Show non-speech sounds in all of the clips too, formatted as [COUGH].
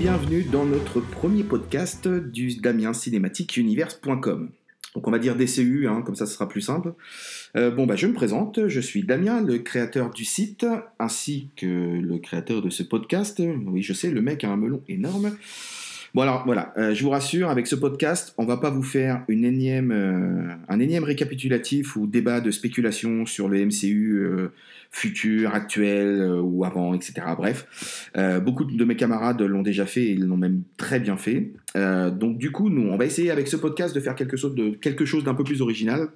bienvenue dans notre premier podcast du Damien Cinématique Universe.com. Donc on va dire DCU, hein, comme ça ce sera plus simple. Euh, bon bah je me présente, je suis Damien, le créateur du site, ainsi que le créateur de ce podcast. Oui je sais, le mec a un melon énorme. Bon alors voilà, euh, je vous rassure, avec ce podcast, on va pas vous faire euh, un énième récapitulatif ou débat de spéculation sur le MCU futur, actuel ou avant, etc. Bref, beaucoup de mes camarades l'ont déjà fait et ils l'ont même très bien fait. donc du coup, nous, on va essayer avec ce podcast de faire quelque chose quelque chose d'un peu plus original.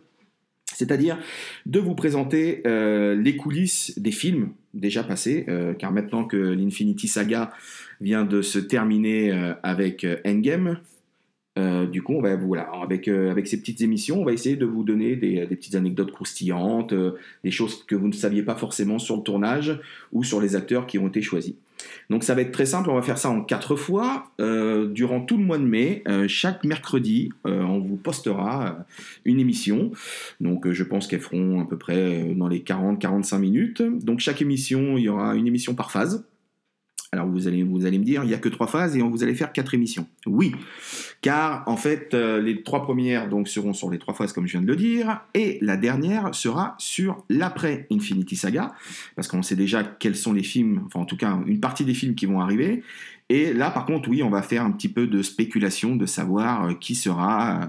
C'est-à-dire de vous présenter les coulisses des films déjà passés, car maintenant que l'Infinity Saga vient de se terminer euh, avec euh, Endgame. Euh, du coup, on va, voilà, avec, avec ces petites émissions, on va essayer de vous donner des, petites anecdotes croustillantes, des choses que vous ne saviez pas forcément sur le tournage ou sur les acteurs qui ont été choisis. Donc ça va être très simple, on va faire ça en quatre fois durant tout le mois de mai. chaque mercredi, on vous postera une émission. Donc je pense qu'elles feront à peu près dans les 40-45 minutes. Donc chaque émission, il y aura une émission par phase. Alors vous allez, me dire, il n'y a que trois phases et vous allez faire quatre émissions. Oui, car en fait, euh, les trois premières donc, seront sur les trois phases comme je viens de le dire, et la dernière sera sur l'après Infinity Saga, parce qu'on sait déjà quels sont les films, enfin en tout cas une partie des films qui vont arriver. Et là par contre, oui, on va faire un petit peu de spéculation, de savoir euh, qui sera euh,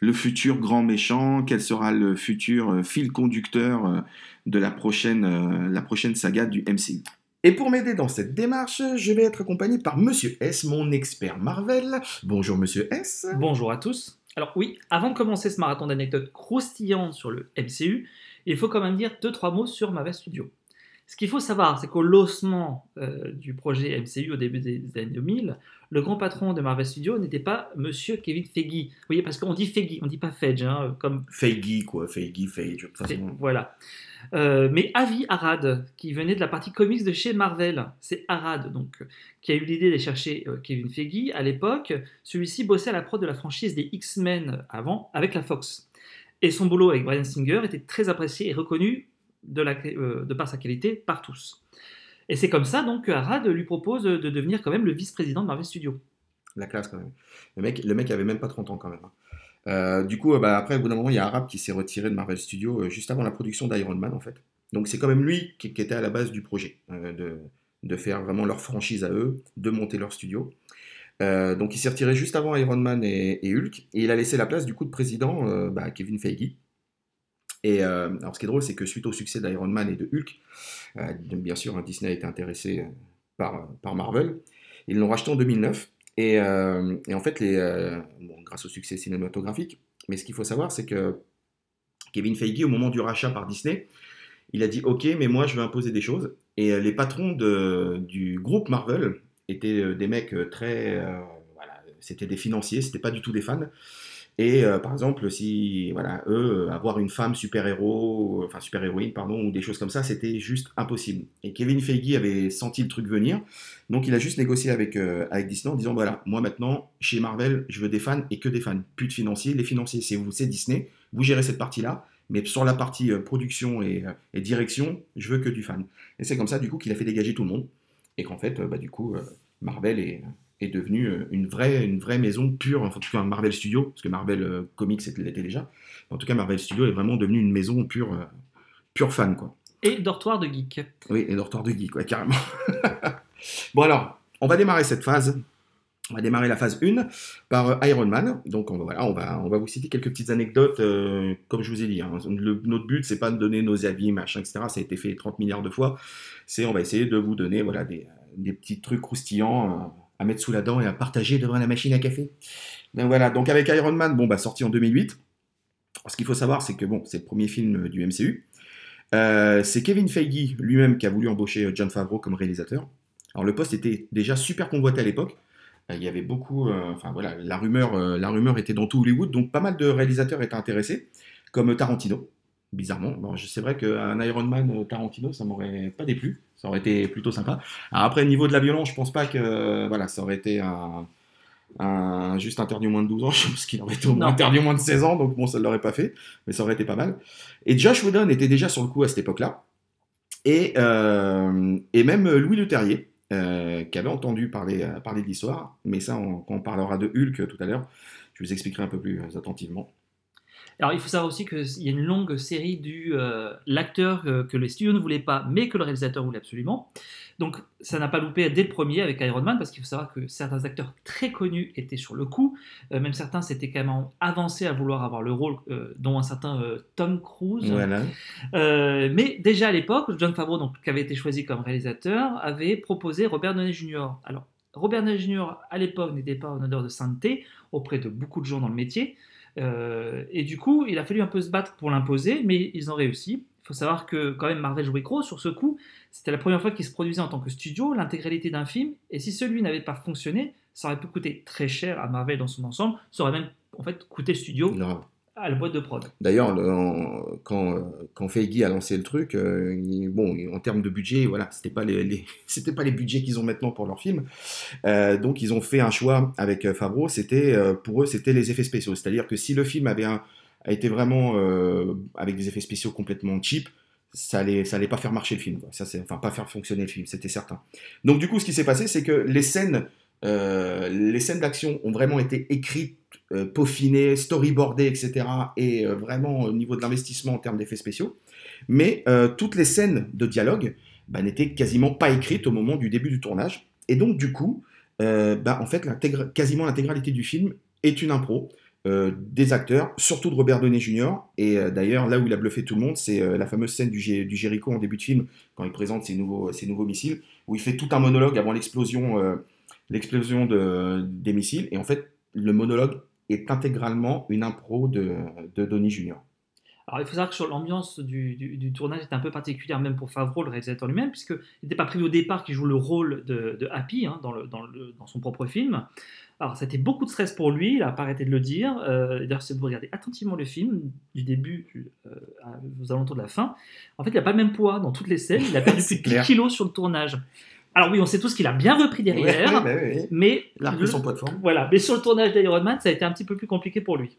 le futur grand méchant, quel sera le futur fil conducteur de la prochaine, la prochaine saga du MCU. Et pour m'aider dans cette démarche, je vais être accompagné par Monsieur S, mon expert Marvel. Bonjour Monsieur S. Bonjour à tous. Alors oui, avant de commencer ce marathon d'anecdotes croustillantes sur le MCU, il faut quand même dire deux trois mots sur Marvel Studios. Ce qu'il faut savoir, c'est qu'au lancement euh, du projet MCU au début des années 2000, le grand patron de Marvel Studios n'était pas Monsieur Kevin Feige. Vous voyez, parce qu'on dit Feige, on dit pas Feige, hein, comme Feige quoi, Feige, Feige. Voilà. Euh, mais Avi Arad, qui venait de la partie comics de chez Marvel, c'est Arad donc qui a eu l'idée de chercher euh, Kevin Feige à l'époque. Celui-ci bossait à la prod de la franchise des X-Men avant avec la Fox. Et son boulot avec Brian Singer était très apprécié et reconnu de, la, euh, de par sa qualité par tous. Et c'est comme ça donc que Arad lui propose de devenir quand même le vice-président de Marvel Studios. La classe quand même. Le mec, le avait même pas 30 ans quand même. Hein. Euh, du coup, euh, bah, après, au bout d'un moment, il y a Arab qui s'est retiré de Marvel Studios euh, juste avant la production d'Iron Man, en fait. Donc c'est quand même lui qui, était à la base du projet, de, de, faire vraiment leur franchise à eux, de monter leur studio. donc il s'est retiré juste avant Iron Man et, Hulk, et il a laissé la place du coup de président bah, Kevin Feige. Et alors ce qui est drôle, c'est que suite au succès d'Iron Man et de Hulk, bien sûr, hein, Disney a été intéressé par, par Marvel. Ils l'ont racheté en 2009. Et, en fait, grâce au succès cinématographique. Mais ce qu'il faut savoir, c'est que Kevin Feige, au moment du rachat par Disney, il a dit Ok, mais moi je vais imposer des choses. Et euh, les patrons du groupe Marvel étaient euh, des mecs euh, très. voilà, c'était des financiers, c'était pas du tout des fans. Et euh, par exemple, si, voilà, eux, avoir une femme super-héros, enfin super-héroïne, pardon, ou des choses comme ça, c'était juste impossible. Et Kevin Feige avait senti le truc venir, donc il a juste négocié avec, euh, avec Disney en disant voilà, moi maintenant, chez Marvel, je veux des fans et que des fans, plus de financiers. Les financiers, c'est vous, c'est Disney, vous gérez cette partie-là, mais sur la partie euh, production et, et, direction, je veux que du fan. Et c'est comme ça, du coup, qu'il a fait dégager tout le monde, et qu'en fait, bah, du coup, Marvel est est devenue euh, une vraie, une vraie maison pure, en tout cas un Marvel Studio, parce que Marvel euh, Comics l'était déjà. En tout cas, Marvel Studio est vraiment devenu une maison pure, euh, pure fan, quoi. Et dortoir de geek. Oui, et dortoir de geek, ouais, carrément. [LAUGHS] bon alors, on va démarrer cette phase. On va démarrer la phase 1 par Iron Man. Donc on va, voilà, on va, on va vous citer quelques petites anecdotes, comme je vous ai dit. Hein. notre but, c'est pas de donner nos avis, machin, etc. Ça a été fait 30 milliards de fois. C'est, on va essayer de vous donner voilà, des, des petits trucs croustillants à mettre sous la dent et à partager devant la machine à café. Donc voilà, donc avec Iron Man, bon, bah, sorti en 2008. Ce qu'il faut savoir, c'est que bon, c'est le premier film du MCU. Euh, c'est Kevin Feige lui-même qui a voulu embaucher John Favreau comme réalisateur. Alors le poste était déjà super convoité à l'époque. Euh, il y avait beaucoup, euh, enfin voilà, la rumeur, la rumeur était dans tout Hollywood, donc pas mal de réalisateurs étaient intéressés, comme Tarantino bizarrement. Bon, c'est vrai qu'un Iron Man Tarantino, ça m'aurait pas déplu. Ça aurait été plutôt sympa. Alors après, niveau de la violence, je pense pas que voilà, ça aurait été un, juste interdit au moins de 12 ans. [LAUGHS] Je pense qu'il aurait été au moins interdit au moins de 16 ans, donc bon, ça ne l'aurait pas fait, mais ça aurait été pas mal. Et Josh Whedon était déjà sur le coup à cette époque-là. Et, euh, et même Louis Leterrier, euh, qui avait entendu parler, euh, parler de l'histoire, mais ça, on- quand on parlera de Hulk tout à l'heure, je vous expliquerai un peu plus euh, attentivement. Alors, il faut savoir aussi qu'il y a une longue série du euh, l'acteur euh, que les studios ne voulaient pas, mais que le réalisateur voulait absolument. Donc, ça n'a pas loupé dès le premier avec Iron Man, parce qu'il faut savoir que certains acteurs très connus étaient sur le coup. Euh, même certains s'étaient quand même avancés à vouloir avoir le rôle, dont un certain Tom Cruise. Voilà. Mais déjà à l'époque, John Favreau, donc, qui avait été choisi comme réalisateur, avait proposé Robert Downey Jr. Alors, Robert Downey Jr. à l'époque n'était pas en odeur de sainteté auprès de beaucoup de gens dans le métier. Euh, et du coup, il a fallu un peu se battre pour l'imposer, mais ils ont réussi. Il faut savoir que quand même Marvel jouait gros sur ce coup. C'était la première fois qu'il se produisait en tant que studio, l'intégralité d'un film. Et si celui n'avait pas fonctionné, ça aurait pu coûter très cher à Marvel dans son ensemble. Ça aurait même en fait coûté le studio Grave. À la boîte de prod. D'ailleurs, quand, euh, quand Feige a lancé le truc, euh, bon, en termes de budget, voilà, c'était pas les, [LAUGHS] c'était pas les budgets qu'ils ont maintenant pour leur film. Euh, donc, ils ont fait un choix avec Favreau. C'était pour eux, c'était les effets spéciaux. C'est-à-dire que si le film avait été vraiment avec des effets spéciaux complètement cheap, ça allait, ça allait pas faire marcher le film. Ça, c'est, enfin, pas faire fonctionner le film, c'était certain. Donc, du coup, ce qui s'est passé, c'est que les scènes, les scènes d'action ont vraiment été écrites peaufiné, storyboardé, etc. Et euh, vraiment au niveau de l'investissement en termes d'effets spéciaux. Mais euh, toutes les scènes de dialogue bah, n'étaient quasiment pas écrites au moment du début du tournage. Et donc du coup, euh, bah, en fait, quasiment l'intégralité du film est une impro. euh, des acteurs, surtout de Robert Downey Jr. Et euh, d'ailleurs, là où il a bluffé tout le monde, c'est euh, la fameuse scène du, Jericho en début de film, quand il présente ses nouveaux, missiles, où il fait tout un monologue avant l'explosion euh, l'explosion de- des missiles. Et en fait, le monologue est intégralement une impro de, de Donnie Jr. Alors, il faut savoir que sur l'ambiance du, du- du tournage était un peu particulière, même pour Favreau, le réalisateur lui-même, puisqu'il n'était pas prévu au départ qu'il joue le rôle de, de Happy hein, dans, le, dans, le- dans son propre film. Alors, c'était beaucoup de stress pour lui, il n'a pas arrêté de le dire. Euh, D'ailleurs, si vous regardez attentivement le film, du début euh, aux alentours de la fin, en fait, il n'a pas le même poids dans toutes les scènes, il a perdu [LAUGHS] plus de 10 clair. kilos sur le tournage. Alors, oui, on sait tous qu'il a bien repris derrière, Ouais, ouais, ouais, ouais. mais. Il a repris son poids de forme. Voilà, mais sur le tournage d'Iron Man, ça a été un petit peu plus compliqué pour lui.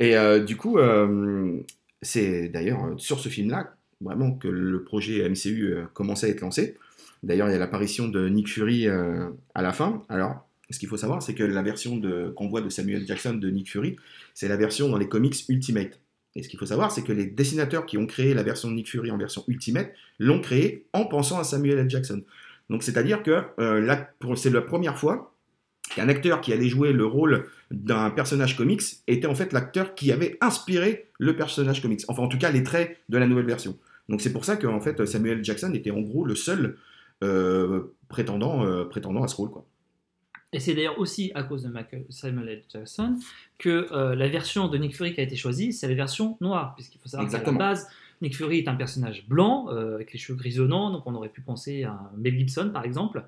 Et euh, du coup, euh, c'est d'ailleurs euh, sur ce film-là vraiment que le projet MCU commençait à être lancé. D'ailleurs, il y a l'apparition de Nick Fury euh, à la fin. Alors, ce qu'il faut savoir, c'est que la version de- qu'on voit de Samuel Jackson de Nick Fury, c'est la version dans les comics Ultimate. Et ce qu'il faut savoir, c'est que les dessinateurs qui ont créé la version de Nick Fury en version Ultimate l'ont créée en pensant à Samuel L. Jackson. Donc, c'est-à-dire que euh, c'est la première fois qu'un acteur qui allait jouer le rôle d'un personnage comics était en fait l'acteur qui avait inspiré le personnage comics. Enfin, en tout cas, les traits de la nouvelle version. Donc, c'est pour ça que en fait, Samuel Jackson était en gros le seul euh, prétendant, euh, prétendant à ce rôle. Quoi. Et c'est d'ailleurs aussi à cause de Michael- Samuel L. Jackson que euh, la version de Nick Fury qui a été choisie, c'est la version noire, puisqu'il faut savoir qu'à la Exactement. base, Nick Fury est un personnage blanc, euh, avec les cheveux grisonnants, donc on aurait pu penser à Mel Gibson par exemple.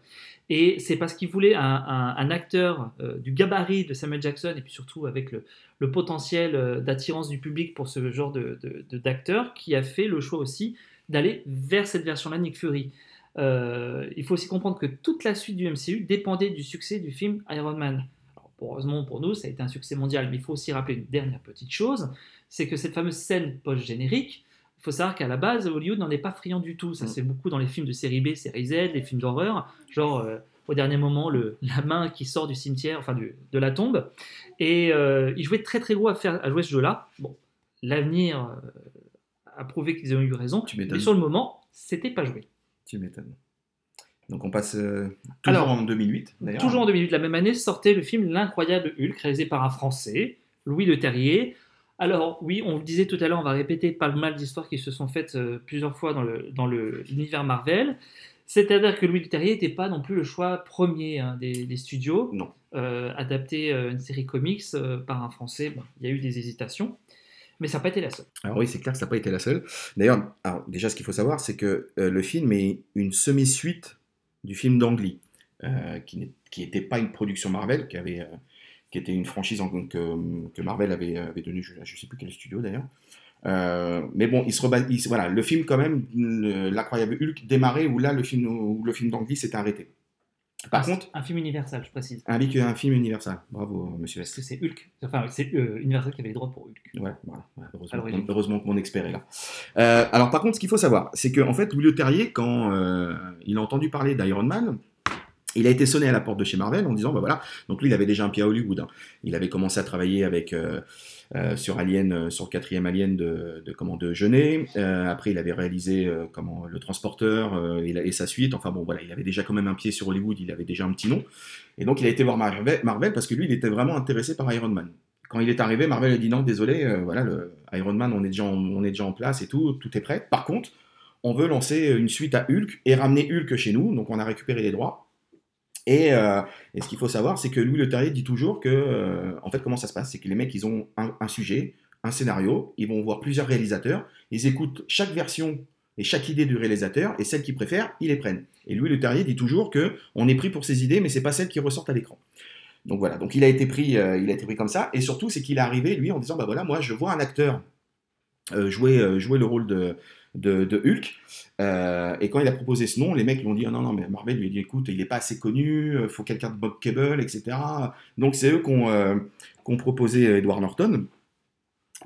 Et c'est parce qu'il voulait un, acteur euh, du gabarit de Samuel Jackson, et puis surtout avec le, potentiel euh, d'attirance du public pour ce genre de, d'acteur, qui a fait le choix aussi d'aller vers cette version-là Nick Fury. Il faut aussi comprendre que toute la suite du MCU dépendait du succès du film Iron Man. Alors, heureusement pour nous, ça a été un succès mondial, mais il faut aussi rappeler une dernière petite chose, c'est que cette fameuse scène post-générique, faut savoir qu'à la base, Hollywood n'en est pas friand du tout. Ça Mm. se fait beaucoup dans les films de série B, série Z, les films d'horreur, genre euh, au dernier moment, le, [LAUGHS] la main qui sort du cimetière, enfin du- de la tombe. Et euh, ils jouaient très très gros à, faire, à jouer ce jeu-là. Bon, l'avenir euh, a prouvé qu'ils ont eu raison, Tu m'étonnes. mais sur le moment, c'était pas joué. Tu m'étonnes. Donc, on passe euh, toujours Alors, en 2008, d'ailleurs. Toujours en 2008, la même année, sortait le film L'incroyable Hulk, réalisé par un Français, Louis Le Terrier. Alors oui, on le disait tout à l'heure, on va répéter pas mal d'histoires qui se sont faites euh, plusieurs fois dans le dans le- l'univers Marvel. C'est-à-dire que Louis Le Terrier n'était pas non plus le choix premier hein, des, des studios. Non. Euh, adapter euh, une série comics par un Français, bon, il y a eu des hésitations, mais ça n'a pas été la seule. Alors oui, c'est clair que ça n'a pas été la seule. D'ailleurs, déjà, ce qu'il faut savoir, c'est que le film est une semi-suite du film d'Ang Lee, euh, qui n'était pas une production Marvel, qui, avait, qui était une franchise en- que, que Marvel avait, avait donnée, je ne sais plus quel studio d'ailleurs. Euh, mais bon, il se reba- il se- voilà, le film quand même, le- l'incroyable Hulk démarrait où là le film, où le film s'était arrêté. Par Un- contre, un film universal, je précise. un, un film universal. Bravo, monsieur Parce West. que c'est Hulk, enfin c'est euh, Universal qui avait les droits pour Hulk. Ouais, voilà. Ouais, heureusement, heureusement que mon expert est là. Euh, alors, par contre, ce qu'il faut savoir, c'est qu'en fait, Louis Terrier, quand il a entendu parler d'Iron Man, Il a été sonné à la porte de chez Marvel en disant, bah voilà, donc lui il avait déjà un pied à Hollywood. hein. Il avait commencé à travailler avec euh, euh, sur Alien, euh, sur le quatrième Alien de, de comment de. Euh, après il avait réalisé comment le Transporteur et, sa suite. Enfin bon voilà, il avait déjà quand même un pied sur Hollywood. Il avait déjà un petit nom. Et donc il a été voir Marvel, Marvel parce que lui il était vraiment intéressé par Iron Man. Quand il est arrivé, Marvel a dit non, désolé, voilà, le Iron Man, on est, déjà on est déjà en place et tout, tout est prêt. Par contre, on veut lancer une suite à Hulk et ramener Hulk chez nous, donc on a récupéré les droits. Et, euh, et ce qu'il faut savoir, c'est que Louis Leterrier dit toujours que, euh, en fait, comment ça se passe? C'est que les mecs, ils ont un, sujet, un scénario, ils vont voir plusieurs réalisateurs, ils écoutent chaque version et chaque idée du réalisateur, et celle qu'ils préfèrent, ils les prennent. Et Louis Leterrier dit toujours que on est pris pour ses idées, mais c'est pas celles qui ressortent à l'écran. Donc voilà, donc il a été pris, euh, il a été pris comme ça, et surtout c'est qu'il est arrivé lui en disant bah voilà, moi je vois un acteur jouer, jouer le rôle de, de, de Hulk, euh, et quand il a proposé ce nom, les mecs lui ont dit ah non non mais Marvel lui a dit écoute il est pas assez connu, euh, faut quelqu'un de Bob Cable, etc. Donc c'est eux qui ont, euh, ont proposé Edward Norton.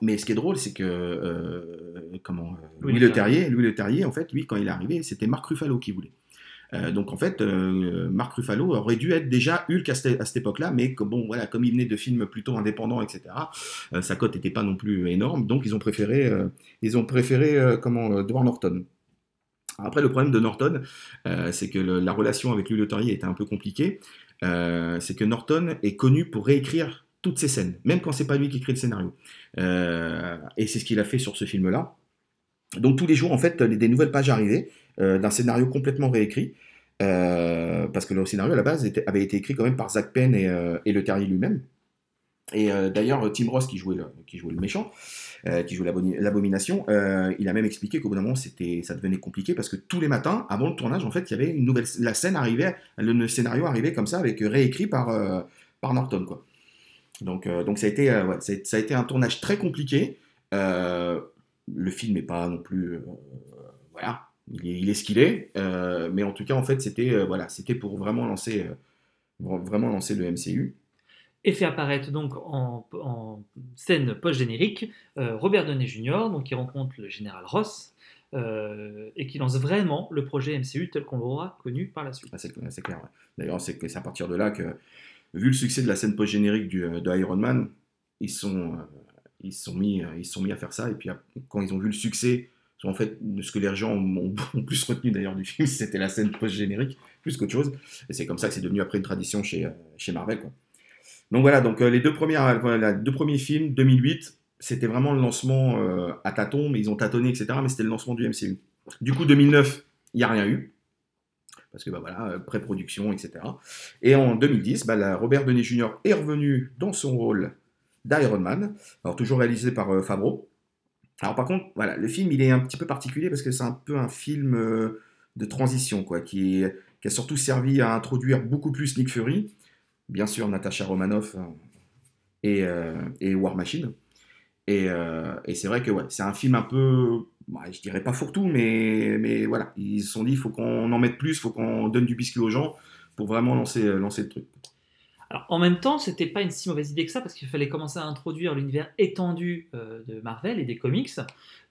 Mais ce qui est drôle, c'est que euh, comment Louis Louis Le Le Terrier, Louis Le Terrier, en fait, lui, quand il est arrivé, c'était Marc Ruffalo qui voulait. Euh, donc en fait, euh, Marc Ruffalo aurait dû être déjà Hulk à cette, époque-là, mais bon, voilà, comme il venait de films plutôt indépendants, etc., euh, sa cote n'était pas non plus énorme, donc ils ont préféré, euh, ils ont préféré comment, Edward Norton. Après, le problème de Norton, c'est que la relation avec Le Terrier était un peu compliquée. C'est que Norton est connu pour réécrire toutes ses scènes, même quand c'est pas lui qui écrit le scénario. Et c'est ce qu'il a fait sur ce film-là. Donc tous les jours, en fait, des nouvelles pages arrivaient euh, d'un scénario complètement réécrit. euh, parce que le scénario à la base avait été écrit quand même par Zach Penn et, euh, et Le Terrier lui-même. Et d'ailleurs, Tim Ross, qui jouait le, qui jouait le méchant, qui jouait l'abomination, il a même expliqué qu'au bout d'un moment, ça devenait compliqué parce que tous les matins, avant le tournage, en fait, il y avait une nouvelle, la scène arrivait, le, scénario arrivait comme ça, avec réécrit par, par Norton, quoi. Donc, donc ça, a été, ça, a, été un tournage très compliqué. Le film n'est pas non plus, euh, voilà, il est, il est ce qu'il est, euh, mais en tout cas, en fait, c'était, euh, voilà, c'était pour vraiment lancer, vraiment lancer le MCU. Et fait apparaître donc en, en scène post-générique Robert Downey Jr., donc qui rencontre le général Ross et qui lance vraiment le projet MCU tel qu'on l'aura connu par la suite. Ah, c'est c'est clair. ouais. D'ailleurs, c'est c'est à partir de là que, vu le succès de la scène post-générique du- de Iron Man, ils sont, ils se sont mis, euh, ils sont mis à faire ça. Et puis quand ils ont vu le succès, en fait, ce que les gens [LAUGHS] ont, plus retenu d'ailleurs du film, [LAUGHS] c'était la scène post-générique plus qu'autre chose. Et c'est comme ça que c'est devenu après une tradition chez, euh, chez Marvel. Donc voilà, donc euh, les deux premières, voilà, deux premiers films, 2008, c'était vraiment le lancement à tâtons, mais ils ont tâtonné, etc. Mais c'était le lancement du MCU. Du coup, 2009, il n'y a rien eu parce que bah voilà, pré-production, etc. Et en 2010, bah, la- Robert Downey Jr. est revenu dans son rôle d'Iron Man, alors toujours réalisé par euh, Favreau. Alors par contre, voilà, le film il est un petit peu particulier parce que c'est un peu un film euh, de transition, quoi, qui, qui a surtout servi à introduire beaucoup plus Nick Fury, bien sûr Natasha Romanoff et, euh, et War Machine. Et, euh, et c'est vrai que ouais, c'est un film un peu, bah, je dirais pas fourre-tout, mais, mais voilà, ils se sont dit, il faut qu'on en mette plus, faut qu'on donne du biscuit aux gens pour vraiment lancer, lancer le truc. Alors, en même temps, c'était pas une si mauvaise idée que ça parce qu'il fallait commencer à introduire l'univers étendu euh, de Marvel et des comics.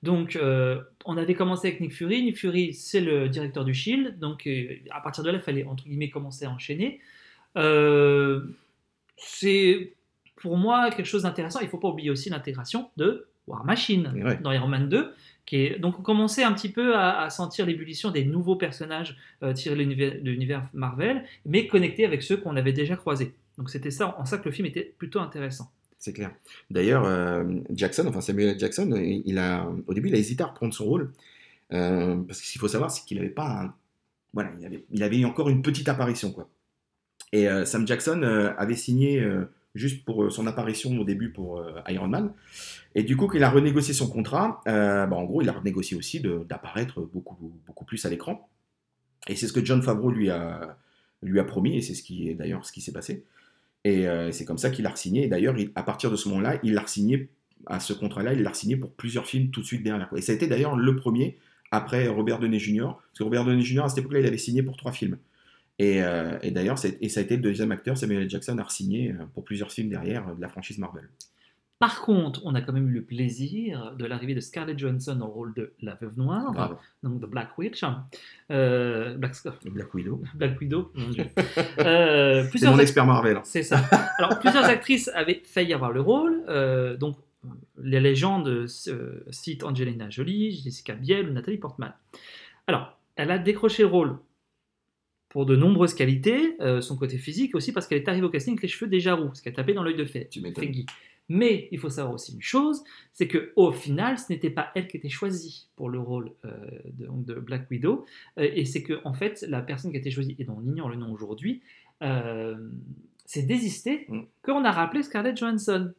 Donc, euh, on avait commencé avec Nick Fury. Nick Fury, c'est le directeur du Shield. Donc, euh, à partir de là, il fallait entre guillemets commencer à enchaîner. C'est pour moi quelque chose d'intéressant. Il faut pas oublier aussi l'intégration de War Machine Ouais. dans Iron Man 2. Qui est... Donc, on commençait un petit peu à, à sentir l'ébullition des nouveaux personnages euh, tirés de l'univers Marvel, mais connectés avec ceux qu'on avait déjà croisés. Donc c'était ça, en ça que le film était plutôt intéressant. C'est clair. D'ailleurs, euh, Jackson, enfin Samuel. Jackson, il a, au début, il a hésité à reprendre son rôle. euh, parce que ce qu'il faut savoir, c'est qu'il n'avait pas Voilà, il avait, il encore une petite apparition, quoi. Et euh, Sam Jackson avait signé juste pour son apparition au début pour Iron Man. Et du coup, quand il a renégocié son contrat, bah, en gros, il a renégocié aussi d'apparaître beaucoup, beaucoup plus à l'écran. Et c'est ce que John Favreau lui a, lui a promis, et c'est ce qui est d'ailleurs ce qui s'est passé. Et euh, c'est comme ça qu'il a re-signé. Et d'ailleurs, il- à partir de ce moment-là, il l'a re-signé à ce contrat-là, il l'a re-signé pour plusieurs films tout de suite derrière. Et ça a été d'ailleurs le premier après Robert Downey Jr. Parce que Robert Downey Jr. à cette époque-là, il avait signé pour trois films. Et, euh, d'ailleurs, et ça a été le deuxième acteur, Samuel L. Jackson, a re-signé euh, pour plusieurs films derrière de la franchise Marvel. Par contre, on a quand même eu le plaisir de l'arrivée de Scarlett Johansson dans le rôle de la Veuve Noire, donc de Black Witch, euh, Black, Black Widow. [LAUGHS] Black Widow, mon Dieu. Euh, C'est mon expert Marvel. hein. C'est ça. Alors, plusieurs [LAUGHS] actrices avaient failli avoir le rôle. euh, donc, les légendes, euh, citent Angelina Jolie, Jessica Biel ou Nathalie Portman. Alors, elle a décroché le rôle pour de nombreuses qualités, euh, son côté physique aussi parce qu'elle est arrivée au casting avec les cheveux déjà roux, ce qui a tapé dans l'œil de fait. Tu m'étonnes. Mais il faut savoir aussi une chose, c'est que au final, ce n'était pas elle qui était choisie pour le rôle euh, de, Black Widow, Euh, et c'est que en fait, la personne qui a été choisie et dont on ignore le nom aujourd'hui, euh, s'est désistée Mm. qu'on a rappelé Scarlett Johansson.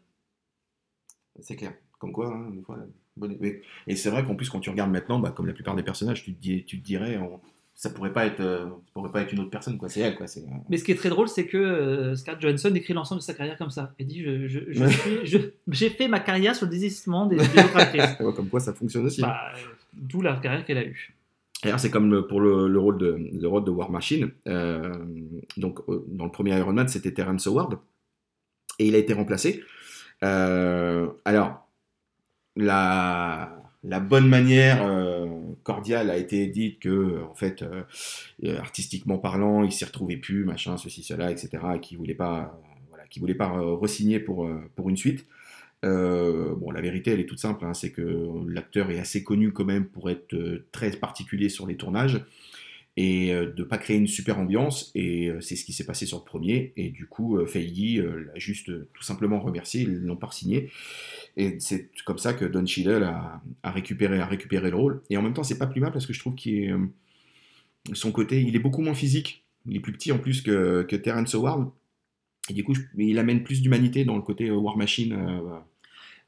C'est clair. Comme quoi, hein, des fois, bonne- Et c'est vrai qu'en plus, quand tu regardes maintenant, bah, comme la plupart des personnages, tu te, dis, tu te dirais, on- ça pourrait pas être, euh, ça pourrait pas être une autre personne, quoi. C'est elle, quoi. C'est, euh, Mais ce qui est très drôle, c'est que euh, Scarlett Johansson décrit l'ensemble de sa carrière comme ça. Elle dit je- je- je Ouais. suis- je- J'ai fait ma carrière sur le désistement des, des autres actrices. Ouais, Comme quoi, ça fonctionne aussi. Bah, euh, D'où la carrière qu'elle a eue. D'ailleurs, c'est comme le- pour le, le rôle de, le rôle de War Machine. Euh, donc, dans le premier Iron Man, c'était Terrence Howard. Et il a été remplacé. Alors, la, la bonne manière euh, cordiale a été dite que, en fait, euh, euh, artistiquement parlant, il s'y retrouvait plus, machin, ceci, cela, etc. Et qu'il voulait pas, voulait pas euh, re-signer pour, pour une suite. Bon, la vérité, elle est toute simple, hein, c'est que l'acteur est assez connu quand même pour être très particulier sur les tournages et euh, de pas créer une super ambiance. Et euh, c'est ce qui s'est passé sur le premier. Et du coup, euh, Feige l'a juste tout simplement remercié, ils l'ont pas signé. Et c'est comme ça que Don Cheadle a, récupéré, a récupéré le rôle. Et en même temps, c'est pas plus mal parce que je trouve qu'il son côté, il est beaucoup moins physique. Il est plus petit en plus que, que Terrence Howard. Et du coup, je- il amène plus d'humanité dans le côté War Machine.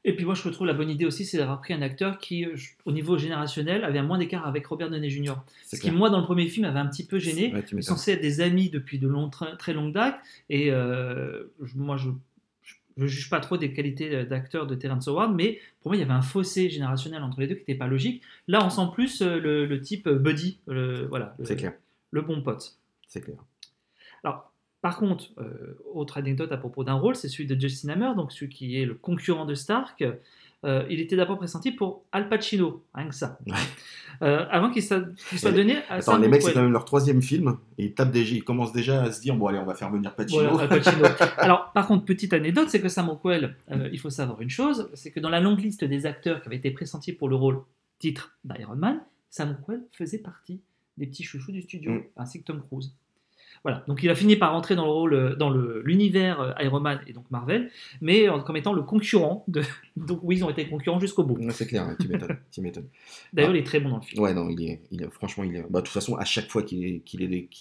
Et puis moi, je trouve la bonne idée aussi, c'est d'avoir pris un acteur qui, euh, au niveau générationnel, avait un moins d'écart avec Robert Downey Jr. Ce qui, moi, dans le premier film, avait un petit peu gêné. Ouais, Ils sont censés être des amis depuis de longs, très, très longue date. Et euh, moi, je ne juge pas trop des qualités euh, d'acteur de Terrence Howard, mais pour moi, il y avait un fossé générationnel entre les deux qui n'était pas logique. Là, on sent plus le, le type buddy, le, voilà, le, C'est clair. le bon pote. C'est clair. Alors, par contre, euh, autre anecdote à propos d'un rôle, c'est celui de Justin Hammer, donc celui qui est le concurrent de Stark. Euh, il était d'abord pressenti pour Al Pacino, rien que ça. Euh, avant qu'il soit, donné à Attends, les mecs, c'est quand même leur troisième film. Et ils, tapent déjà, ils commencent déjà à se dire bon, allez, on va faire venir Pacino. Voilà, Al Pacino. [LAUGHS] Alors, par contre, petite anecdote, c'est que Sam Rockwell, euh, il faut savoir une chose, c'est que dans la longue liste des acteurs qui avaient été pressentis pour le rôle titre d'Iron Man, Sam Rockwell faisait partie des petits chouchous du studio, Mm. ainsi que Tom Cruise. Voilà, donc il a fini par rentrer dans le rôle, euh, dans le- l'univers euh, Iron Man et donc Marvel, mais euh, comme étant le concurrent de. [LAUGHS] Donc oui, ils ont été concurrents jusqu'au bout. C'est clair, tu m'étonnes. [LAUGHS] D'ailleurs, Ah. il est très bon dans le film. Ouais, non, il est, il est- franchement, il est. Bah, de toute façon, à chaque fois qu'il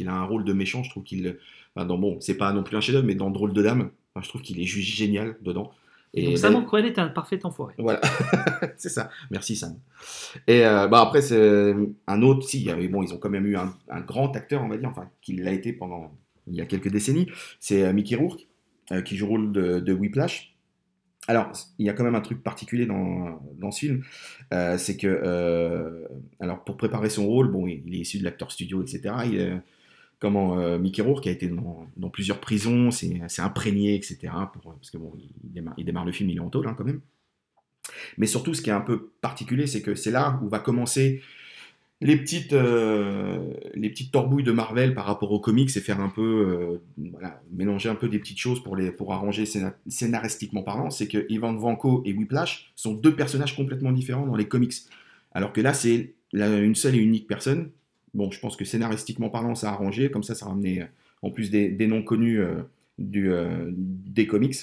a un rôle de méchant, je trouve qu'il. enfin, dans, bon, c'est pas non plus un chef-d'œuvre, mais dans Drôle de Dame, je trouve qu'il est juste génial dedans. Et donc Sam Rockwell est un parfait enfoiré. Voilà, [LAUGHS] c'est ça. Merci Sam. Et euh, bah après c'est un autre. Si, avait- bon, ils ont quand même eu un, un grand acteur, on va dire, enfin, qui l'a été pendant il y a quelques décennies. C'est euh, Mickey Rourke euh, qui joue le rôle de, de Whiplash. Alors, il y a quand même un truc particulier dans, dans ce film, euh, c'est que, alors pour préparer son rôle, bon, il, il est issu de l'acteur studio, etc. Il, comment euh, Mickey Rourke a été dans, plusieurs prisons, c'est imprégné, etc. Pour, parce que bon, il démarre, le film, il est en tôle hein, quand même. Mais surtout, ce qui est un peu particulier, c'est que c'est là où va commencer les petites, euh, les petites torbouilles de Marvel par rapport aux comics et faire un peu, euh, mélanger un peu des petites choses pour, les, pour arranger scéna- scénaristiquement parlant. C'est que Ivan Vanko et Whiplash sont deux personnages complètement différents dans les comics. Alors que là, c'est une seule et unique personne. Bon, je pense que scénaristiquement parlant, ça a arrangé. Comme ça, ça a ramené euh, en plus des, des noms connus euh, du, euh, des comics.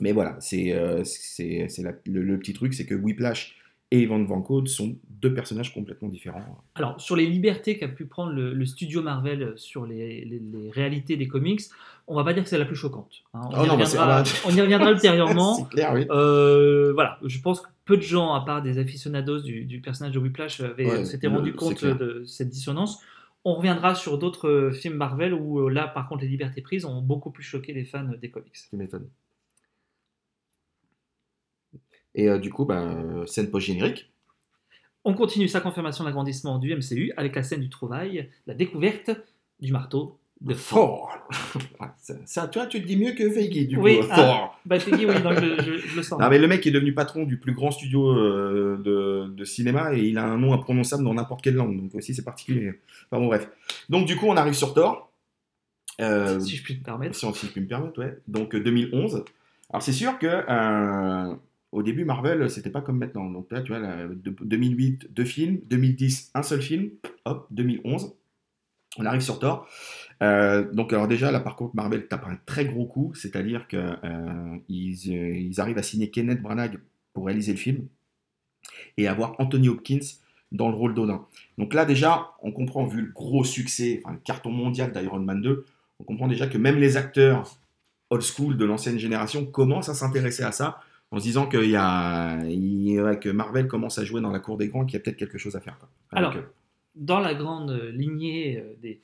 Mais voilà, c'est euh, le, le petit truc, c'est que Whiplash et Ivan Vanko sont deux personnages complètement différents. Alors, sur les libertés qu'a pu prendre le, le studio Marvel sur les, les- les réalités des comics, on va pas dire que c'est la plus choquante. hein. On, Oh y non, bah, c'est- reviendra, ah bah, on y reviendra [LAUGHS] ultérieurement. c'est clair, oui. Voilà, je pense que peu de gens, à part des aficionados du, du personnage de Whiplash, avaient- Ouais, s'étaient le- rendu compte clair. de cette dissonance. On reviendra sur d'autres euh, films Marvel où euh, là, par contre, les libertés prises ont beaucoup plus choqué les fans des comics. Tu m'étonnes. Et euh, du coup, euh, scène post-générique. On continue sa confirmation d'agrandissement du MCU avec la scène du trouvaille, la découverte du marteau de Thor. [LAUGHS] ça, toi, tu te dis mieux que Feige, du Oui, coup. ah. Thor. Bah, Feige, oui, donc je, je- je le sens. Non, mais le mec est devenu patron du plus grand studio euh, de, de cinéma et il a un nom imprononçable dans n'importe quelle langue. Donc aussi, c'est particulier. Enfin bon, bref. Donc du coup, on arrive sur Thor. Euh, si je puis te permettre. si on si je puis me permettre, ouais. Donc euh, 2011. Alors c'est sûr que euh, au début Marvel c'était pas comme maintenant. Donc là tu vois là, de- 2008 deux films, 2010 un seul film, hop 2011 on arrive sur Thor. Euh, donc alors déjà là par contre Marvel tape un très gros coup, c'est-à-dire que euh, ils, euh, arrivent à signer Kenneth Branagh pour réaliser le film et avoir Anthony Hopkins dans le rôle d'Odin. Donc là déjà on comprend vu le gros succès, enfin le carton mondial d'Iron Man 2, on comprend déjà que même les acteurs old school de l'ancienne génération commencent à s'intéresser à ça en se disant qu'il y a, ouais, que Marvel commence à jouer dans la cour des grands, qu'il y a peut-être quelque chose à faire. quoi. Alors, dans la grande lignée des,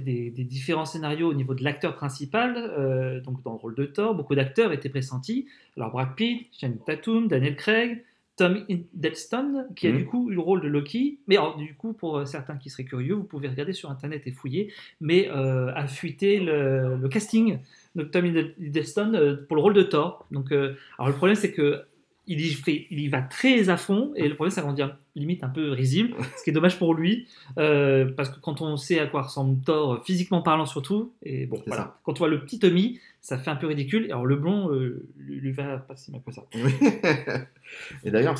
des, des différents scénarios au niveau de l'acteur principal, euh, donc dans le rôle de Thor, beaucoup d'acteurs étaient pressentis. Alors Brad Pitt, Channing Tatum, Daniel Craig, Tom Hiddleston, qui a Mhm. du coup eu le rôle de Loki. Mais alors, du coup, pour euh, certains qui seraient curieux, vous pouvez regarder sur Internet et fouiller, mais euh, a fuité le, le casting de Tom Hiddleston pour le rôle de Thor. Donc, euh, alors le problème, c'est que il y, fait, il y va très à fond, et le problème, c'est qu'on limite un peu risible, ce qui est dommage pour lui, euh, parce que quand on sait à quoi ressemble Thor, physiquement parlant surtout, et bon, voilà, ça. quand on voit le petit Tommy, ça fait un peu ridicule, et alors le blond euh, lui, lui va pas si mal que ça. Et d'ailleurs,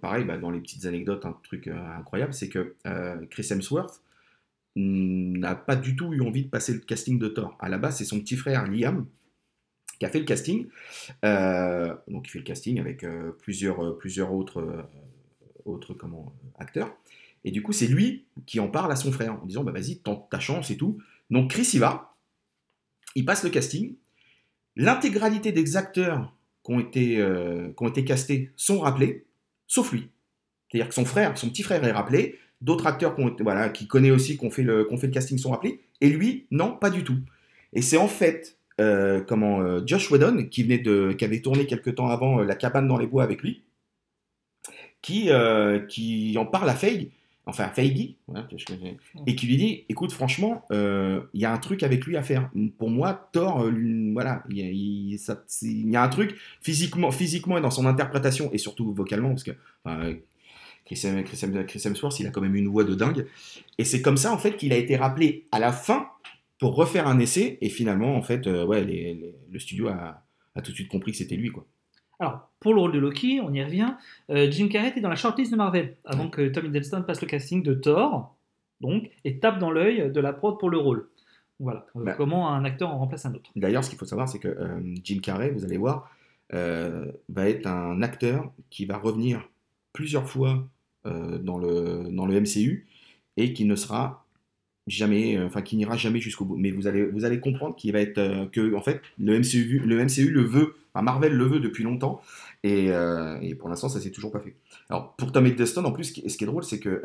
pareil, bah, dans les petites anecdotes, un truc euh, incroyable, c'est que Chris Hemsworth n'a pas du tout eu envie de passer le casting de Thor. À la base, c'est son petit frère Liam qui a fait le casting. Euh, donc, il fait le casting avec euh, plusieurs, euh, plusieurs autres, autres comment, acteurs. Et du coup, c'est lui qui en parle à son frère en disant bah, Vas-y, tente ta chance et tout. Donc, Chris y va. Il passe le casting. L'intégralité des acteurs qui ont été, qui ont été castés sont rappelés, sauf lui. C'est-à-dire que son frère, son petit frère est rappelé, d'autres acteurs qui, connaît aussi, qui ont, fait le, fait le casting sont rappelés, et lui, non, pas du tout. Et c'est en fait euh, comment, euh, Josh Whedon, qui, venait de, qui avait tourné quelque temps avant euh, La cabane dans les bois avec lui, qui, qui en parle à Feige, enfin Feige, connais, et qui lui dit écoute, franchement, il y a un truc avec lui à faire. Pour moi, Thor, voilà, il y, a- un truc physiquement, physiquement et dans son interprétation, et surtout vocalement, parce que Chris, Chris Chris Hemsworth, il a quand même une voix de dingue. Et c'est comme ça, en fait, qu'il a été rappelé à la fin pour refaire un essai, et finalement, en fait, euh, ouais, les- les- le studio a, a tout de suite compris que c'était lui, quoi. Alors, pour le rôle de Loki, on y revient, euh, Jim Carrey était dans la shortlist de Marvel, avant que Tom Hiddleston passe le casting de Thor, donc, et tape dans l'œil de la prod pour le rôle. Voilà, euh, Bah. comment un acteur en remplace un autre. D'ailleurs, ce qu'il faut savoir, c'est que euh, Jim Carrey, vous allez voir, va être un acteur qui va revenir plusieurs fois dans, le, dans le MCU et qui ne sera jamais, euh, enfin qui n'ira jamais jusqu'au bout. Mais vous allez, vous allez comprendre qu'il va être euh, que en fait le MCU, le MCU le veut, Marvel le veut depuis longtemps et, euh, et pour l'instant ça s'est toujours pas fait. Alors pour Tom Hiddleston en plus, ce qui est drôle, c'est que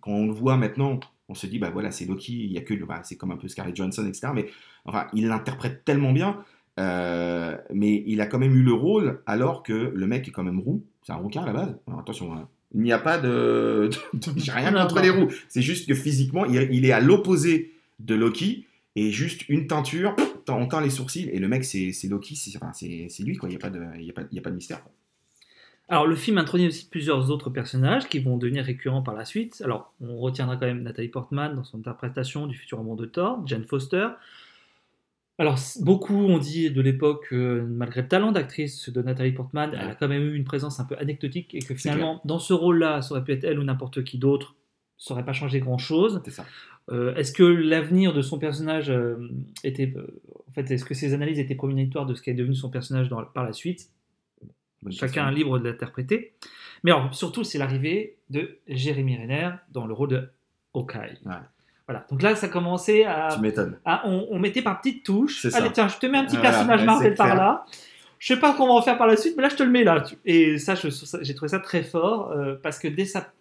quand on le voit maintenant, on se dit bah voilà c'est Loki, il y a que bah, c'est comme un peu Scarlett Johansson etc. Mais enfin il l'interprète tellement bien. mais il a quand même eu le rôle alors que le mec est quand même roux, c'est un rouquin à la base. Alors, attention, hein. Il n'y a pas de, de- [LAUGHS] j'ai rien contre les roux. C'est juste que physiquement il, il est à l'opposé de Loki et juste une teinture, on teint les sourcils et le mec c'est Loki, c'est enfin, lui quoi. Il n'y a pas de, y a pas, y a pas de mystère. quoi. Alors, le film introduit aussi plusieurs autres personnages qui vont devenir récurrents par la suite. Alors, on retiendra quand même Nathalie Portman dans son interprétation du futur amour de Thor, Jane Foster. Alors, beaucoup ont dit de l'époque, que malgré le talent d'actrice de Nathalie Portman, elle a quand même eu une présence un peu anecdotique et que finalement, dans ce rôle-là, ça aurait pu être elle ou n'importe qui d'autre, ça n'aurait pas changé grand-chose. C'est ça. Euh, est-ce que l'avenir de son personnage euh, était. euh, en fait, est-ce que ses analyses étaient prémonitoires de ce qui est devenu son personnage dans- par la suite? Bonne Chacun est libre de l'interpréter. Mais alors, surtout, c'est l'arrivée de Jérémy Renner dans le rôle de Hawkeye. Ouais. Voilà. Donc là, ça commençait à. Tu m'étonnes. on, on mettait par petites touches. C'est Allez, tiens, je te mets un petit Voilà, personnage ouais, Marvel par là. Je sais pas comment on va en faire par la suite, mais là, je te le mets là. Et ça, j'ai trouvé ça très fort euh, parce que dès sa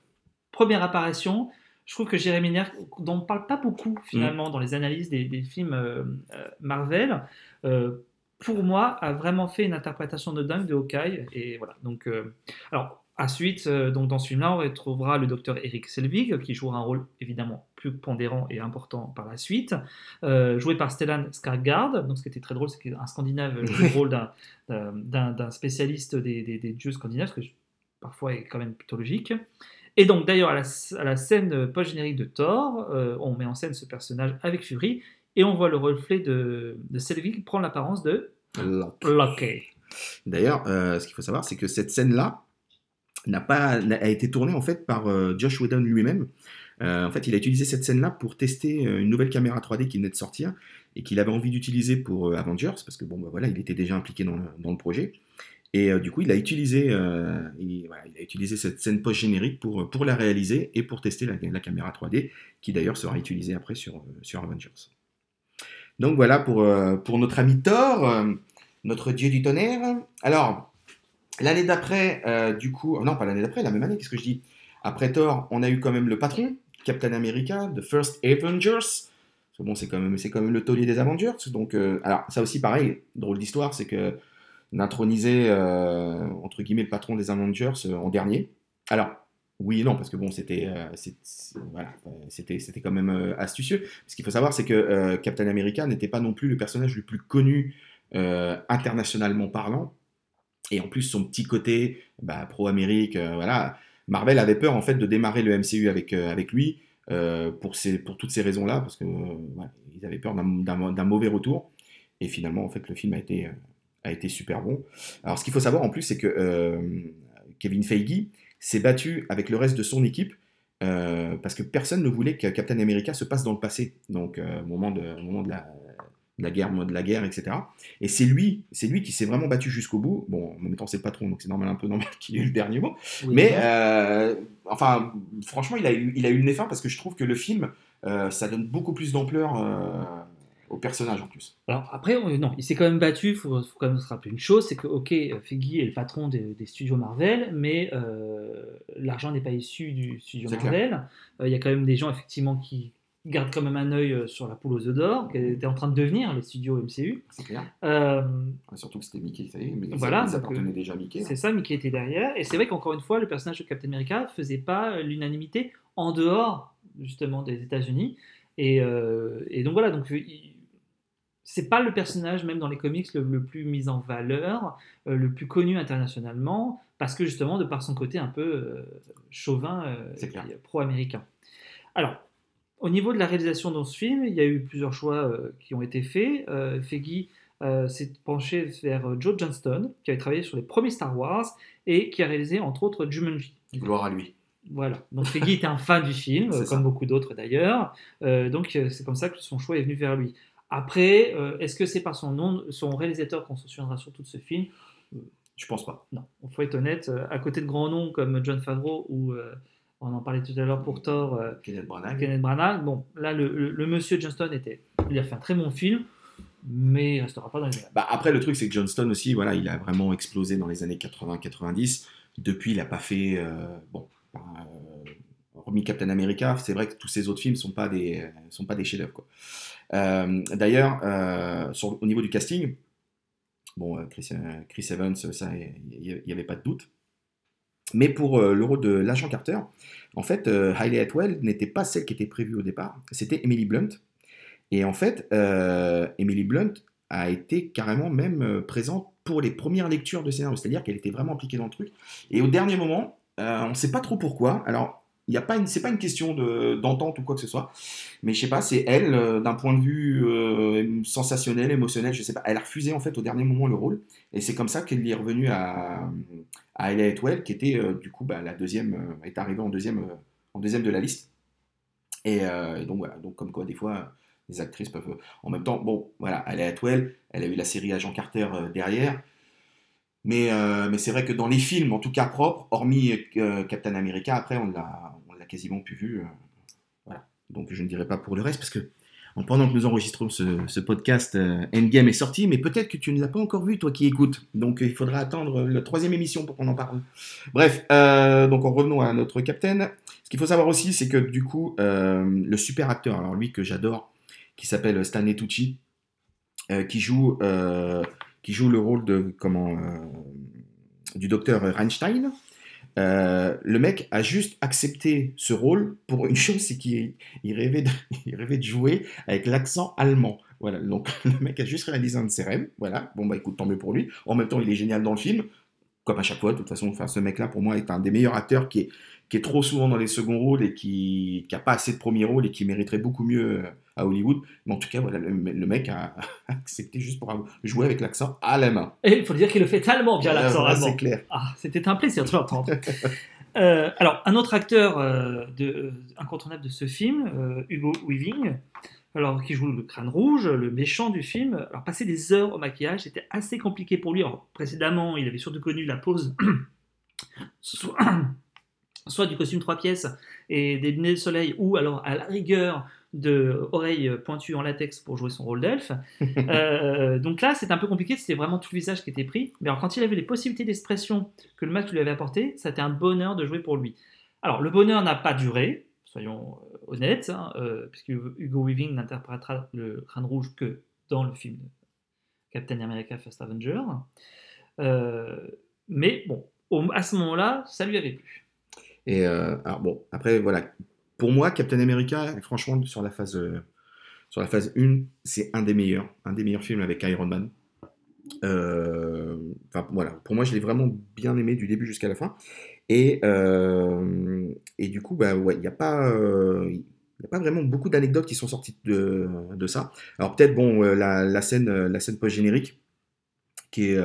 première apparition, je trouve que Jérémy Renner, dont on parle pas beaucoup Mm. finalement dans les analyses des, des films euh, euh, Marvel, euh, pour moi, a vraiment fait une interprétation de dingue de Hawkeye. Et voilà. Donc, euh, alors, Ensuite, euh, donc dans ce film-là, on retrouvera le docteur Eric Selvig, qui jouera un rôle évidemment plus pondérant et important par la suite, euh, joué par Stellan Skarsgård. Donc, ce qui était très drôle, c'est qu'un Scandinave joue le rôle d'un- spécialiste des, des- des dieux scandinaves, ce que je- parfois est quand même plutôt logique. Et donc, d'ailleurs, à la, à la scène post-générique de Thor, euh, on met en scène ce personnage avec Fury, et on voit le reflet de, de Selvig prendre l'apparence de Loki. D'ailleurs, euh, ce qu'il faut savoir, c'est que cette scène-là n'a pas a été tournée en fait par euh, Josh Whedon lui-même. Euh, en fait, il a utilisé cette scène-là pour tester euh, une nouvelle caméra 3D qui venait de sortir et qu'il avait envie d'utiliser pour Avengers parce que bon, bah, voilà, il était déjà impliqué dans le, projet. Et du coup, il a utilisé, il, a utilisé cette scène post-générique pour, pour la réaliser et pour tester la, la caméra 3D, qui d'ailleurs sera utilisée après sur, sur Avengers. Donc voilà pour, pour notre ami Thor, notre dieu du tonnerre. Alors, l'année d'après, euh, du coup, non pas l'année d'après, la même année, qu'est-ce que je dis? Après Thor, on a eu quand même le patron, Captain America, The First Avengers. Bon, c'est quand même, quand même le taulier des Avengers. Donc, euh, alors ça aussi pareil, drôle d'histoire, c'est que d'introniser euh, entre guillemets le patron des Avengers euh, en dernier. Alors oui et non parce que bon c'était euh, voilà, euh, c'était quand même euh, astucieux. Ce qu'il faut savoir c'est que euh, Captain America n'était pas non plus le personnage le plus connu euh, internationalement parlant. Et en plus son petit côté bah, pro-Amérique, euh, voilà. Marvel avait peur en fait de démarrer le MCU avec euh, avec lui euh, pour ces pour toutes ces raisons là parce que euh, voilà, ils avaient peur d'un- mauvais retour. Et finalement en fait le film a été a été super bon. Alors, ce qu'il faut savoir en plus, c'est que Kevin Feige s'est battu avec le reste de son équipe parce que personne ne voulait que Captain America se passe dans le passé, donc moment de, au moment de la, de la guerre, de la guerre, etc. Et c'est lui, c'est lui qui s'est vraiment battu jusqu'au bout. Bon, en même temps, c'est le patron, donc c'est normal, un peu normal [LAUGHS] qu'il ait eu le dernier mot. Oui, Mais euh, enfin, franchement, il a eu, il a eu le nez fin parce que je trouve que le film, euh, ça donne beaucoup plus d'ampleur euh, au personnage en plus. Alors après, on- non, il s'est quand même battu. Il faut, faut quand même se rappeler une chose, c'est que ok, Feige est le patron des, des studios Marvel, mais euh, l'argent n'est pas issu du studio Marvel. Il y a quand même des gens effectivement qui gardent quand même un œil euh, sur la poule aux œufs d'or, qui était en train de devenir les studios MCU. C'est clair. Euh, Surtout que c'était Mickey, ça y est, mais Voilà, ça, appartenait euh, déjà à Mickey. hein. c'est ça, Mickey était derrière. Et c'est vrai qu'encore une fois, le personnage de Captain America faisait pas l'unanimité en dehors justement des États-Unis. Et, euh, et donc voilà, donc c'est pas le personnage, même dans les comics, le, le plus mis en valeur, euh, le plus connu internationalement, parce que justement, de par son côté un peu chauvin, pro-américain. Alors, au niveau de la réalisation dans ce film, il y a eu plusieurs choix euh, qui ont été faits. Euh, Feige euh, s'est penché vers Joe Johnston, qui avait travaillé sur les premiers Star Wars et qui a réalisé entre autres Jumanji. Gloire à lui. Voilà. Donc Feige était un fan du film, [LAUGHS] ça. comme beaucoup d'autres d'ailleurs. Euh, donc c'est comme ça que son choix est venu vers lui. Après, euh, est-ce que c'est par son nom, son réalisateur qu'on se souviendra surtout de ce film? Je pense pas. Non. Il faut être honnête. à côté de grands noms comme John Favreau ou on en parlait tout à l'heure pour Thor, euh, Kenneth Branagh. Kenneth Branagh. Bon, là le, le- le monsieur Johnston était, il a fait un très bon film, mais il restera pas dans les. Bah, après, le truc, c'est que Johnston aussi, voilà, il a vraiment explosé dans les années 80-90. Depuis, il n'a pas fait. euh, bon, bah, euh, hormis Captain America, c'est vrai que tous ces autres films ne sont pas des, euh, sont pas des chefs-d'œuvre. D'ailleurs, au niveau du casting, bon, Chris, Chris Evans, ça, il n'y avait pas de doute. Mais pour euh, le rôle de l'agent Carter, en fait, euh, Hayley Atwell n'était pas celle qui était prévue au départ. C'était Emily Blunt. Et en fait, euh, Emily Blunt a été carrément même présente pour les premières lectures de scénario, c'est-à-dire qu'elle était vraiment impliquée dans le truc. Et au dernier moment, on ne sait pas trop pourquoi. Alors, il y a pas une, c'est pas une question de, d'entente ou quoi que ce soit, mais je sais pas, c'est elle, euh, d'un point de vue euh, sensationnel, émotionnel, je sais pas, elle a refusé en fait au dernier moment le rôle, et c'est comme ça qu'elle est revenue à, à Hayley Atwell, qui était euh, du coup bah, la deuxième, est arrivée en deuxième, en deuxième de la liste. Et, donc voilà, donc comme quoi des fois les actrices peuvent. En même temps, bon, voilà, elle est Atwell, elle a eu la série Agent Carter derrière. Mais, euh, mais c'est vrai que dans les films, en tout cas propres, hormis euh, Captain America, après, on l'a, l'a quasiment plus vu. euh. Donc je ne dirai pas pour le reste, parce que en- pendant que nous enregistrons ce, ce podcast, Endgame est sorti, mais peut-être que tu ne l'as pas encore vu, toi qui écoutes. Donc il faudra attendre la troisième émission pour qu'on en parle. Bref, donc en revenons à notre Captain. Ce qu'il faut savoir aussi, c'est que du coup, le super acteur, alors lui que j'adore, qui s'appelle Stanley Tucci, qui joue qui joue le rôle de comment euh, du docteur Reinstein. Euh, le mec a juste accepté ce rôle pour une chose, c'est qu'il [LAUGHS] rêvait de jouer avec l'accent allemand. Voilà, donc [LAUGHS] le mec a juste réalisé un de ses rêves. Voilà, bon bah écoute, tant mieux pour lui. En même temps, il est génial dans le film, comme à chaque fois. De toute façon, enfin, ce mec-là, pour moi, est un des meilleurs acteurs qui est, qui est trop souvent dans les seconds rôles et qui n'a pas assez de premiers rôles et qui mériterait beaucoup mieux euh, à Hollywood. Mais en tout cas, voilà, le, le mec a [LAUGHS] accepté juste pour jouer avec l'accent allemand. Et il faut dire qu'il le fait tellement bien l'accent Ah, allemand. C'est clair. Ah, c'était un plaisir de l'entendre. Euh, alors, un autre acteur euh, de, incontournable de ce film, euh, Hugo Weaving, alors, qui joue le crâne rouge, le méchant du film. Alors, passer des heures au maquillage, c'était assez compliqué pour lui. Alors, précédemment, il avait surtout connu la pose [COUGHS] soit, du costume trois pièces et des lunettes de soleil, ou alors, à la rigueur, de oreilles pointues en latex pour jouer son rôle d'elfe. [LAUGHS] Euh, donc là, c'était un peu compliqué, c'était vraiment tout le visage qui était pris. Mais alors, quand il avait les possibilités d'expression que le match lui avait apporté, c'était un bonheur de jouer pour lui. Alors, le bonheur n'a pas duré, soyons euh, honnêtes, hein, euh, puisque Hugo Weaving n'interprétera le crâne rouge que dans le film Captain America First Avenger. Euh, mais bon, au- à ce moment-là, ça lui avait plu. Et euh, alors bon, après voilà, pour moi, Captain America, franchement, sur la phase, euh, sur la phase 1, c'est un des meilleurs, un des meilleurs films avec Iron Man. Euh, Enfin voilà, pour moi, je l'ai vraiment bien aimé du début jusqu'à la fin. Et, et du coup, bah il n'y a pas, euh, y a pas vraiment beaucoup d'anecdotes qui sont sorties de, de ça. Alors peut-être bon, la, scène, la scène post générique, qui est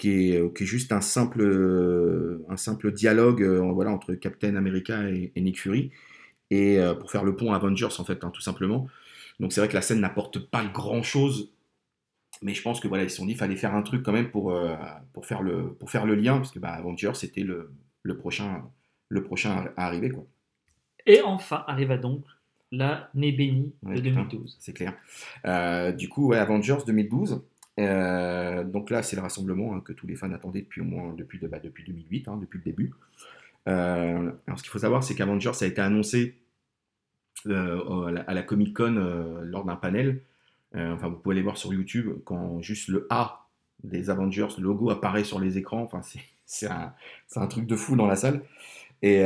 qui est, qui est juste un simple, euh, un simple dialogue euh, voilà, entre Captain America et, et Nick Fury, et euh, pour faire le pont Avengers, en fait, hein, tout simplement. Donc c'est vrai que la scène n'apporte pas grand-chose, mais je pense que voilà, ils se sont dit qu'il fallait faire un truc quand même pour, euh, pour, faire, le, pour faire le lien, parce que bah, Avengers, c'était le, le, prochain, le prochain à arriver, quoi. Et enfin, arriva donc bénie Ouais, de putain. 2012. C'est clair. Euh, du coup, ouais, Avengers 2012. Euh, donc là, c'est le rassemblement hein, que tous les fans attendaient depuis au moins depuis, de- bah, depuis 2008, hein, depuis le début. Euh, ce qu'il faut savoir, c'est qu'Avengers a été annoncé euh, à la, Comic Con lors d'un panel. Enfin, vous pouvez aller voir sur YouTube quand juste le A des Avengers, le logo apparaît sur les écrans. Enfin, c'est un, un truc de fou dans la salle. Et,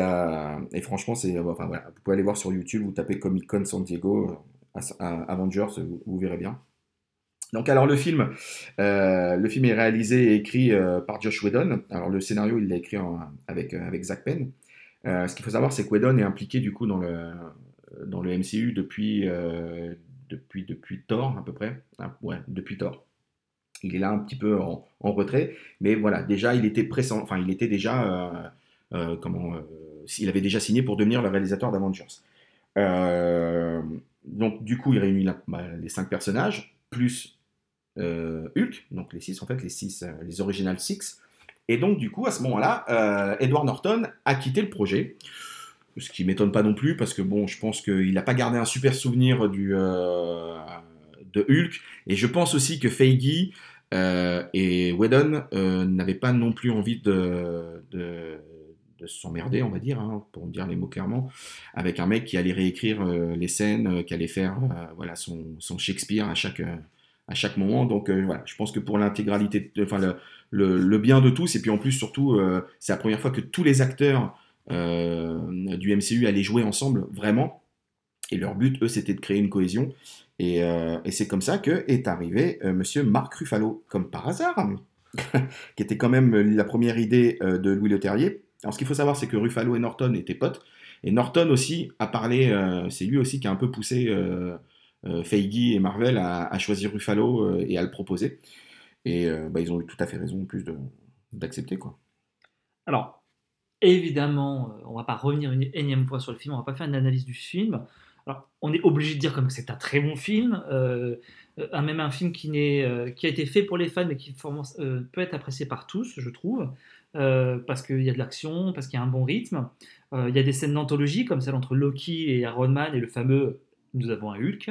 et franchement, enfin, voilà, vous pouvez aller voir sur YouTube, vous tapez Comic Con San Diego, Avengers, vous verrez bien. Donc alors le film, euh, le film est réalisé et écrit euh, par Josh Whedon. Alors le scénario, il l'a écrit euh, avec Zach Penn. Ce qu'il faut savoir, c'est que Whedon est impliqué du coup dans le, MCU depuis, depuis, depuis Thor à peu près. Ah, ouais, depuis Thor. Il est là un petit peu en, retrait, mais voilà, déjà il était pressant, enfin il était déjà, comment, il avait déjà signé pour devenir le réalisateur d'Avengers. Donc du coup, il réunit bah, les cinq personnages plus Hulk, donc les six en fait, les six, euh, les original six. Et donc du coup, à ce moment-là, euh, Edward Norton a quitté le projet. Ce qui m'étonne pas non plus, parce que bon, je pense qu'il n'a pas gardé un super souvenir du, euh, de Hulk. Et je pense aussi que Feige euh, et Whedon euh, n'avaient pas non plus envie de, de, de s'emmerder, on va dire, hein, pour dire les mots clairement, avec un mec qui allait réécrire euh, les scènes, euh, qui allait faire euh, voilà, son, son Shakespeare à chaque, euh, à chaque moment. Donc euh, voilà, je pense que pour l'intégralité, enfin le, bien de tous, et puis en plus surtout, euh, c'est la première fois que tous les acteurs euh, du MCU allaient jouer ensemble, vraiment. Et leur but, eux, c'était de créer une cohésion. Et, c'est comme ça que est arrivé Monsieur Marc Ruffalo, comme par hasard, [LAUGHS] qui était quand même la première idée de Louis Leterrier. Alors ce qu'il faut savoir, c'est que Ruffalo et Norton étaient potes. Et Norton aussi a parlé, c'est lui aussi qui a un peu poussé Feige et Marvel à, à choisir Ruffalo euh, et à le proposer. Et euh, bah, ils ont eu tout à fait raison en plus d'accepter quoi. Alors, évidemment, euh, on va pas revenir une énième fois sur le film, on va pas faire une analyse du film. Alors, on est obligé de dire comme c'est un très bon film, euh, euh, même un film qui, euh, qui a été fait pour les fans, mais qui euh, peut être apprécié par tous, je trouve, euh, parce qu'il y a de l'action, parce qu'il y a un bon rythme. Euh, il y a des scènes d'anthologie, comme celle entre Loki et Iron Man, et le fameux « Nous avons un Hulk »,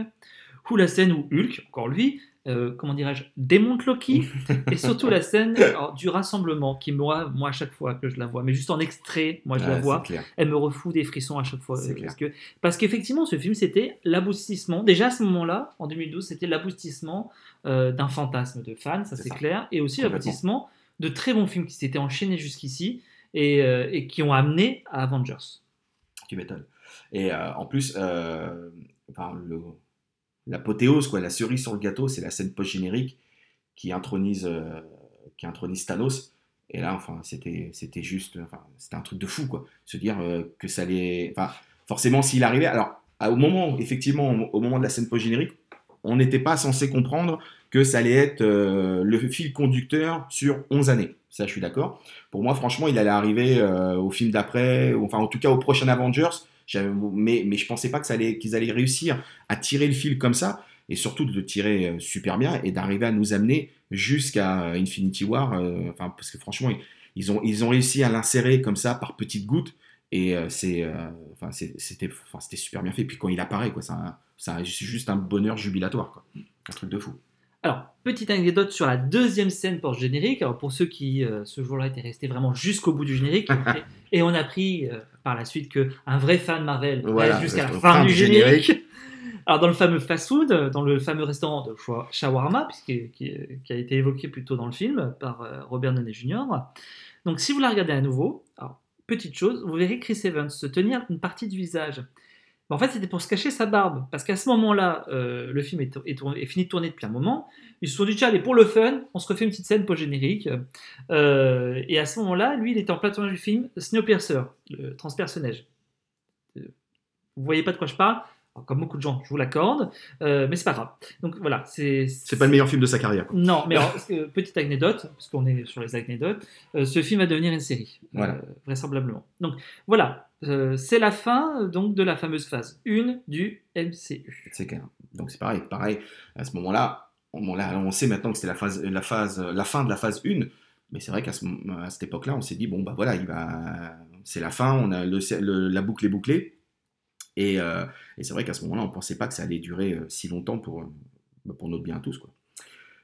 ou la scène où Hulk, encore lui, euh, comment dirais-je, démonte Loki, et surtout la scène alors, du rassemblement, qui moi, moi, à chaque fois que je la vois, mais juste en extrait, moi je la Ouais, vois, elle me refout des frissons à chaque fois. Euh. Parce que parce qu'effectivement, ce film, c'était l'aboutissement. Déjà à ce moment-là, en 2012, c'était l'aboutissement euh, d'un fantasme de fans, ça C'est clair, et aussi l'aboutissement de très bons films qui s'étaient enchaînés jusqu'ici. et, et qui ont amené à Avengers. Tu m'étonnes. Et euh, en plus, euh, enfin, l'apothéose, quoi, la cerise sur le gâteau, c'est la scène post-générique qui intronise, euh, qui intronise Thanos. Et là, enfin, c'était, c'était juste, enfin, c'était un truc de fou, quoi. Se dire euh, que ça allait, enfin, forcément, s'il arrivait, alors, au moment, effectivement, au moment de la scène post-générique, on n'était pas censé comprendre que ça allait être euh, le fil conducteur sur 11 années. Ça, je suis d'accord. Pour moi, franchement, il allait arriver euh, au film d'après, enfin, en tout cas, au prochain Avengers. Mais, mais je pensais pas ça allait, qu'ils allaient réussir à tirer le fil comme ça, et surtout de le tirer euh, super bien, et d'arriver à nous amener jusqu'à euh, Infinity War. euh, Enfin, parce que franchement, ils, ils ont, ils ont réussi à l'insérer comme ça par petites gouttes, et c'est, enfin, c'était, enfin, super bien fait. Puis quand il apparaît, c'est c'est juste un bonheur jubilatoire, quoi. Un truc de fou. Alors, petite anecdote sur la deuxième scène post-générique. Alors, pour ceux qui, euh, ce jour-là, étaient restés vraiment jusqu'au bout du générique, [LAUGHS] et, et on a appris euh, par la suite qu'un vrai fan Marvel Voilà, reste jusqu'à la fin, du générique. générique. [LAUGHS] Alors, dans le fameux fast-food, dans le fameux restaurant de Shawarma, puisque, qui, qui a été évoqué plus tôt dans le film par euh, Robert Downey Jr. Donc, si vous la regardez à nouveau, alors, petite chose, vous verrez Chris Evans se tenir une partie du visage. En fait, c'était pour se cacher sa barbe. Parce qu'à ce moment-là, euh, le film est, tour- est tourné- est fini de tourner depuis un moment. Ils se sont dit, tiens, allez, pour le fun, on se refait une petite scène post-générique. Euh, et à ce moment-là, lui, il était en plein tournage du film Snowpiercer, le transpersonnage. Euh, Vous voyez pas de quoi je parle? Alors, Comme beaucoup de gens, je vous l'accorde. Euh, mais c'est pas grave. Donc voilà, c'est. C'est pas le meilleur film de sa carrière. quoi. Non, mais [LAUGHS] alors, petite anecdote, parce qu'on est sur les anecdotes, ce film va devenir une série, Voilà. vraisemblablement. Donc voilà, euh, c'est la fin euh, donc de la fameuse phase 1 du MCU. C'est clair. Donc c'est pareil, pareil. À ce moment-là, on, sait maintenant que c'était la phase, la phase, la fin de la phase 1. Mais c'est vrai qu'à cette époque-là, on s'est dit bon bah voilà, c'est la fin. On a la boucle est bouclée. Et, euh, et c'est vrai qu'à ce moment-là, on pensait pas que ça allait durer si longtemps pour, pour notre bien à tous.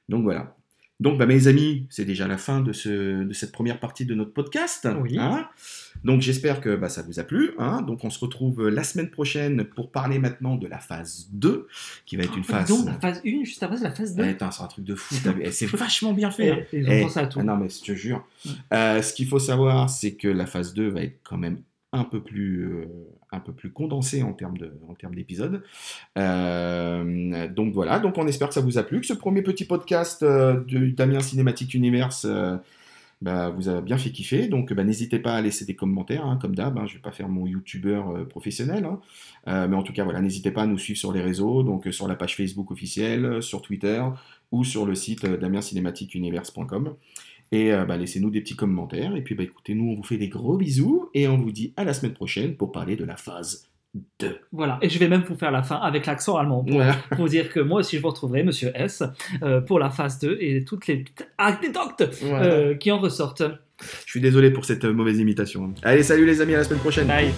Donc voilà. Donc bah, mes amis, c'est déjà la fin de, ce, de cette première partie de notre podcast. Oui. hein. Donc j'espère que bah, ça vous a plu. hein. Donc on se retrouve la semaine prochaine pour parler maintenant de la phase 2, qui va être une Oh, phase... Donc la phase 1, juste après, c'est la phase 2. Eh, putain, c'est un truc de fou. vu. Eh, c'est vachement bien fait. hein. Et, et pensé à tout. ah non, mais je te jure. Euh, ce qu'il faut savoir, c'est que la phase 2 va être quand même un peu plus, euh, un peu plus condensée en termes d'épisodes. Euh, donc voilà, donc on espère que ça vous a plu, que ce premier petit podcast euh, de Damien Cinématique Universe euh, bah, vous a bien fait kiffer. Donc bah, n'hésitez pas à laisser des commentaires, hein, comme d'hab. hein, je vais pas faire mon youtubeur professionnel. hein. Mais en tout cas, voilà, n'hésitez pas à nous suivre sur les réseaux, donc sur la page Facebook officielle, sur Twitter ou sur le site damiencinématiqueuniverse.com. Et euh, bah, laissez-nous des petits commentaires. Et puis bah, écoutez, nous on vous fait des gros bisous et on vous dit à la semaine prochaine pour parler de la phase 2. Voilà, et je vais même vous faire la fin avec l'accent allemand pour, Voilà. pour vous dire que moi aussi je vous retrouverai, monsieur S, euh, pour la phase 2 et toutes les petites anecdotes Voilà. euh, qui en ressortent. Je suis désolé pour cette euh, mauvaise imitation. Allez, salut les amis, à la semaine prochaine. Bye.